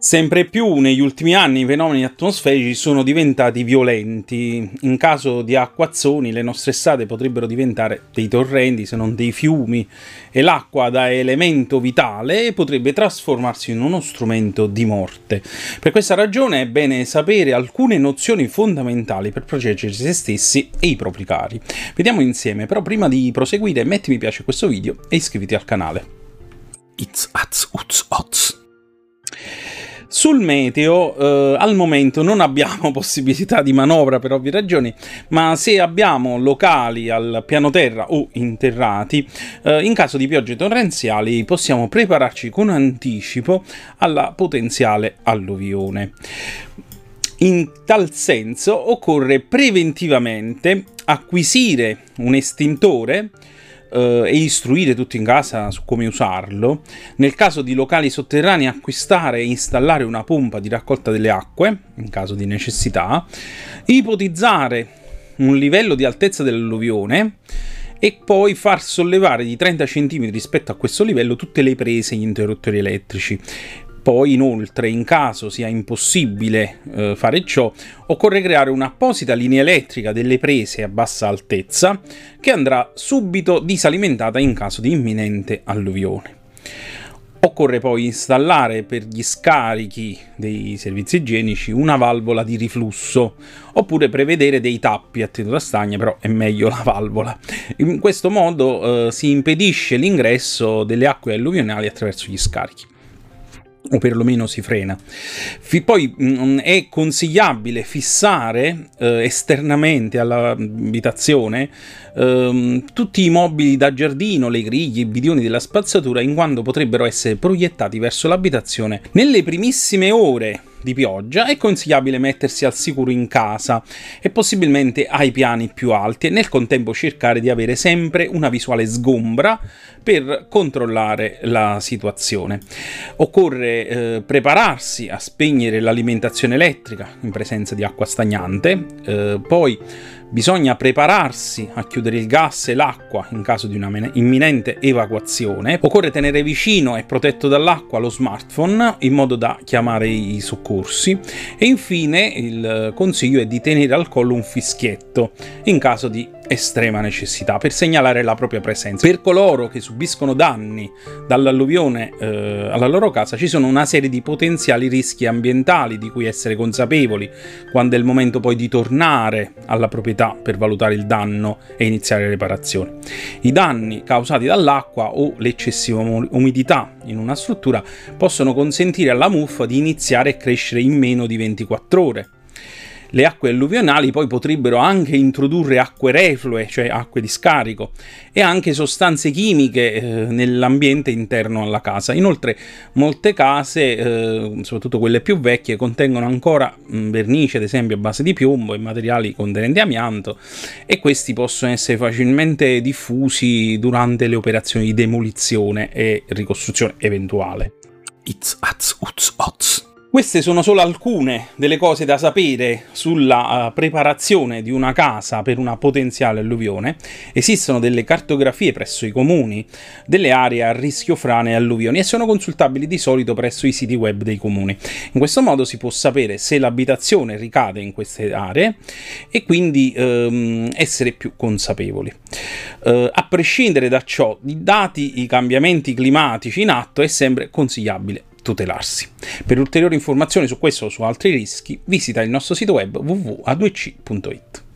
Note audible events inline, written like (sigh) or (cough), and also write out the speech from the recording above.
Sempre più negli ultimi anni i fenomeni atmosferici sono diventati violenti. In caso di acquazzoni le nostre strade potrebbero diventare dei torrenti se non dei fiumi e l'acqua da elemento vitale potrebbe trasformarsi in uno strumento di morte. Per questa ragione è bene sapere alcune nozioni fondamentali per proteggere se stessi e i propri cari. Vediamo insieme, però prima di proseguire metti mi piace a questo video e iscriviti al canale. It's uz, oz. Sul meteo eh, al momento non abbiamo (laughs) possibilità di manovra per ovvie ragioni, ma se abbiamo locali al piano terra o interrati, eh, in caso di piogge torrenziali possiamo prepararci con anticipo alla potenziale alluvione. In tal senso occorre preventivamente acquisire un estintore eh, e istruire tutti in casa su come usarlo. Nel caso di locali sotterranei acquistare e installare una pompa di raccolta delle acque, in caso di necessità, ipotizzare un livello di altezza dell'alluvione e poi far sollevare di 30 cm rispetto a questo livello tutte le prese e gli interruttori elettrici. Poi, inoltre, in caso sia impossibile eh, fare ciò, occorre creare un'apposita linea elettrica delle prese a bassa altezza che andrà subito disalimentata in caso di imminente alluvione. Occorre poi installare per gli scarichi dei servizi igienici una valvola di riflusso, oppure prevedere dei tappi a tenuta stagna, però è meglio la valvola. In questo modo eh, si impedisce l'ingresso delle acque alluvionali attraverso gli scarichi o perlomeno si frena. F poi mh, mm, è consigliabile fissare eh, esternamente all'abitazione eh, tutti i mobili da giardino, le griglie, i bidoni della spazzatura, in quanto potrebbero essere proiettati verso l'abitazione nelle primissime ore di pioggia è consigliabile mettersi al sicuro in casa e possibilmente ai piani più alti e nel contempo cercare di avere sempre una visuale sgombra per controllare la situazione. Occorre eh, prepararsi a spegnere l'alimentazione elettrica in presenza di acqua stagnante, eh, poi Bisogna prepararsi a chiudere il gas e l'acqua in caso di una imminente evacuazione. Occorre tenere vicino e protetto dall'acqua lo smartphone in modo da chiamare i soccorsi. E infine il consiglio è di tenere al collo un fischietto in caso di estrema necessità per segnalare la propria presenza. Per coloro che subiscono danni dall'alluvione eh, alla loro casa ci sono una serie di potenziali rischi ambientali di cui essere consapevoli quando è il momento poi di tornare alla proprietà per valutare il danno e iniziare le riparazioni. I danni causati dall'acqua o l'eccessiva umidità in una struttura possono consentire alla muffa di iniziare a crescere in meno di 24 ore le acque alluvionali poi potrebbero anche introdurre acque reflue, cioè acque di scarico, e anche sostanze chimiche eh, nell'ambiente interno alla casa. Inoltre molte case, eh, soprattutto quelle più vecchie, contengono ancora mh, vernice, ad esempio a base di piombo e materiali contenenti amianto, e questi possono essere facilmente diffusi durante le operazioni di demolizione e ricostruzione eventuale. It's, az, uz, oz. Queste sono solo alcune delle cose da sapere sulla uh, preparazione di una casa per una potenziale alluvione. Esistono delle cartografie presso i comuni delle aree a rischio frane e alluvioni e sono consultabili di solito presso i siti web dei comuni. In questo modo si può sapere se l'abitazione ricade in queste aree e quindi um, essere più consapevoli. Uh, a prescindere da ciò, dati i cambiamenti climatici in atto, è sempre consigliabile tutelarsi. Per ulteriori informazioni su questo o su altri rischi, visita il nostro sito web www.a2c.it.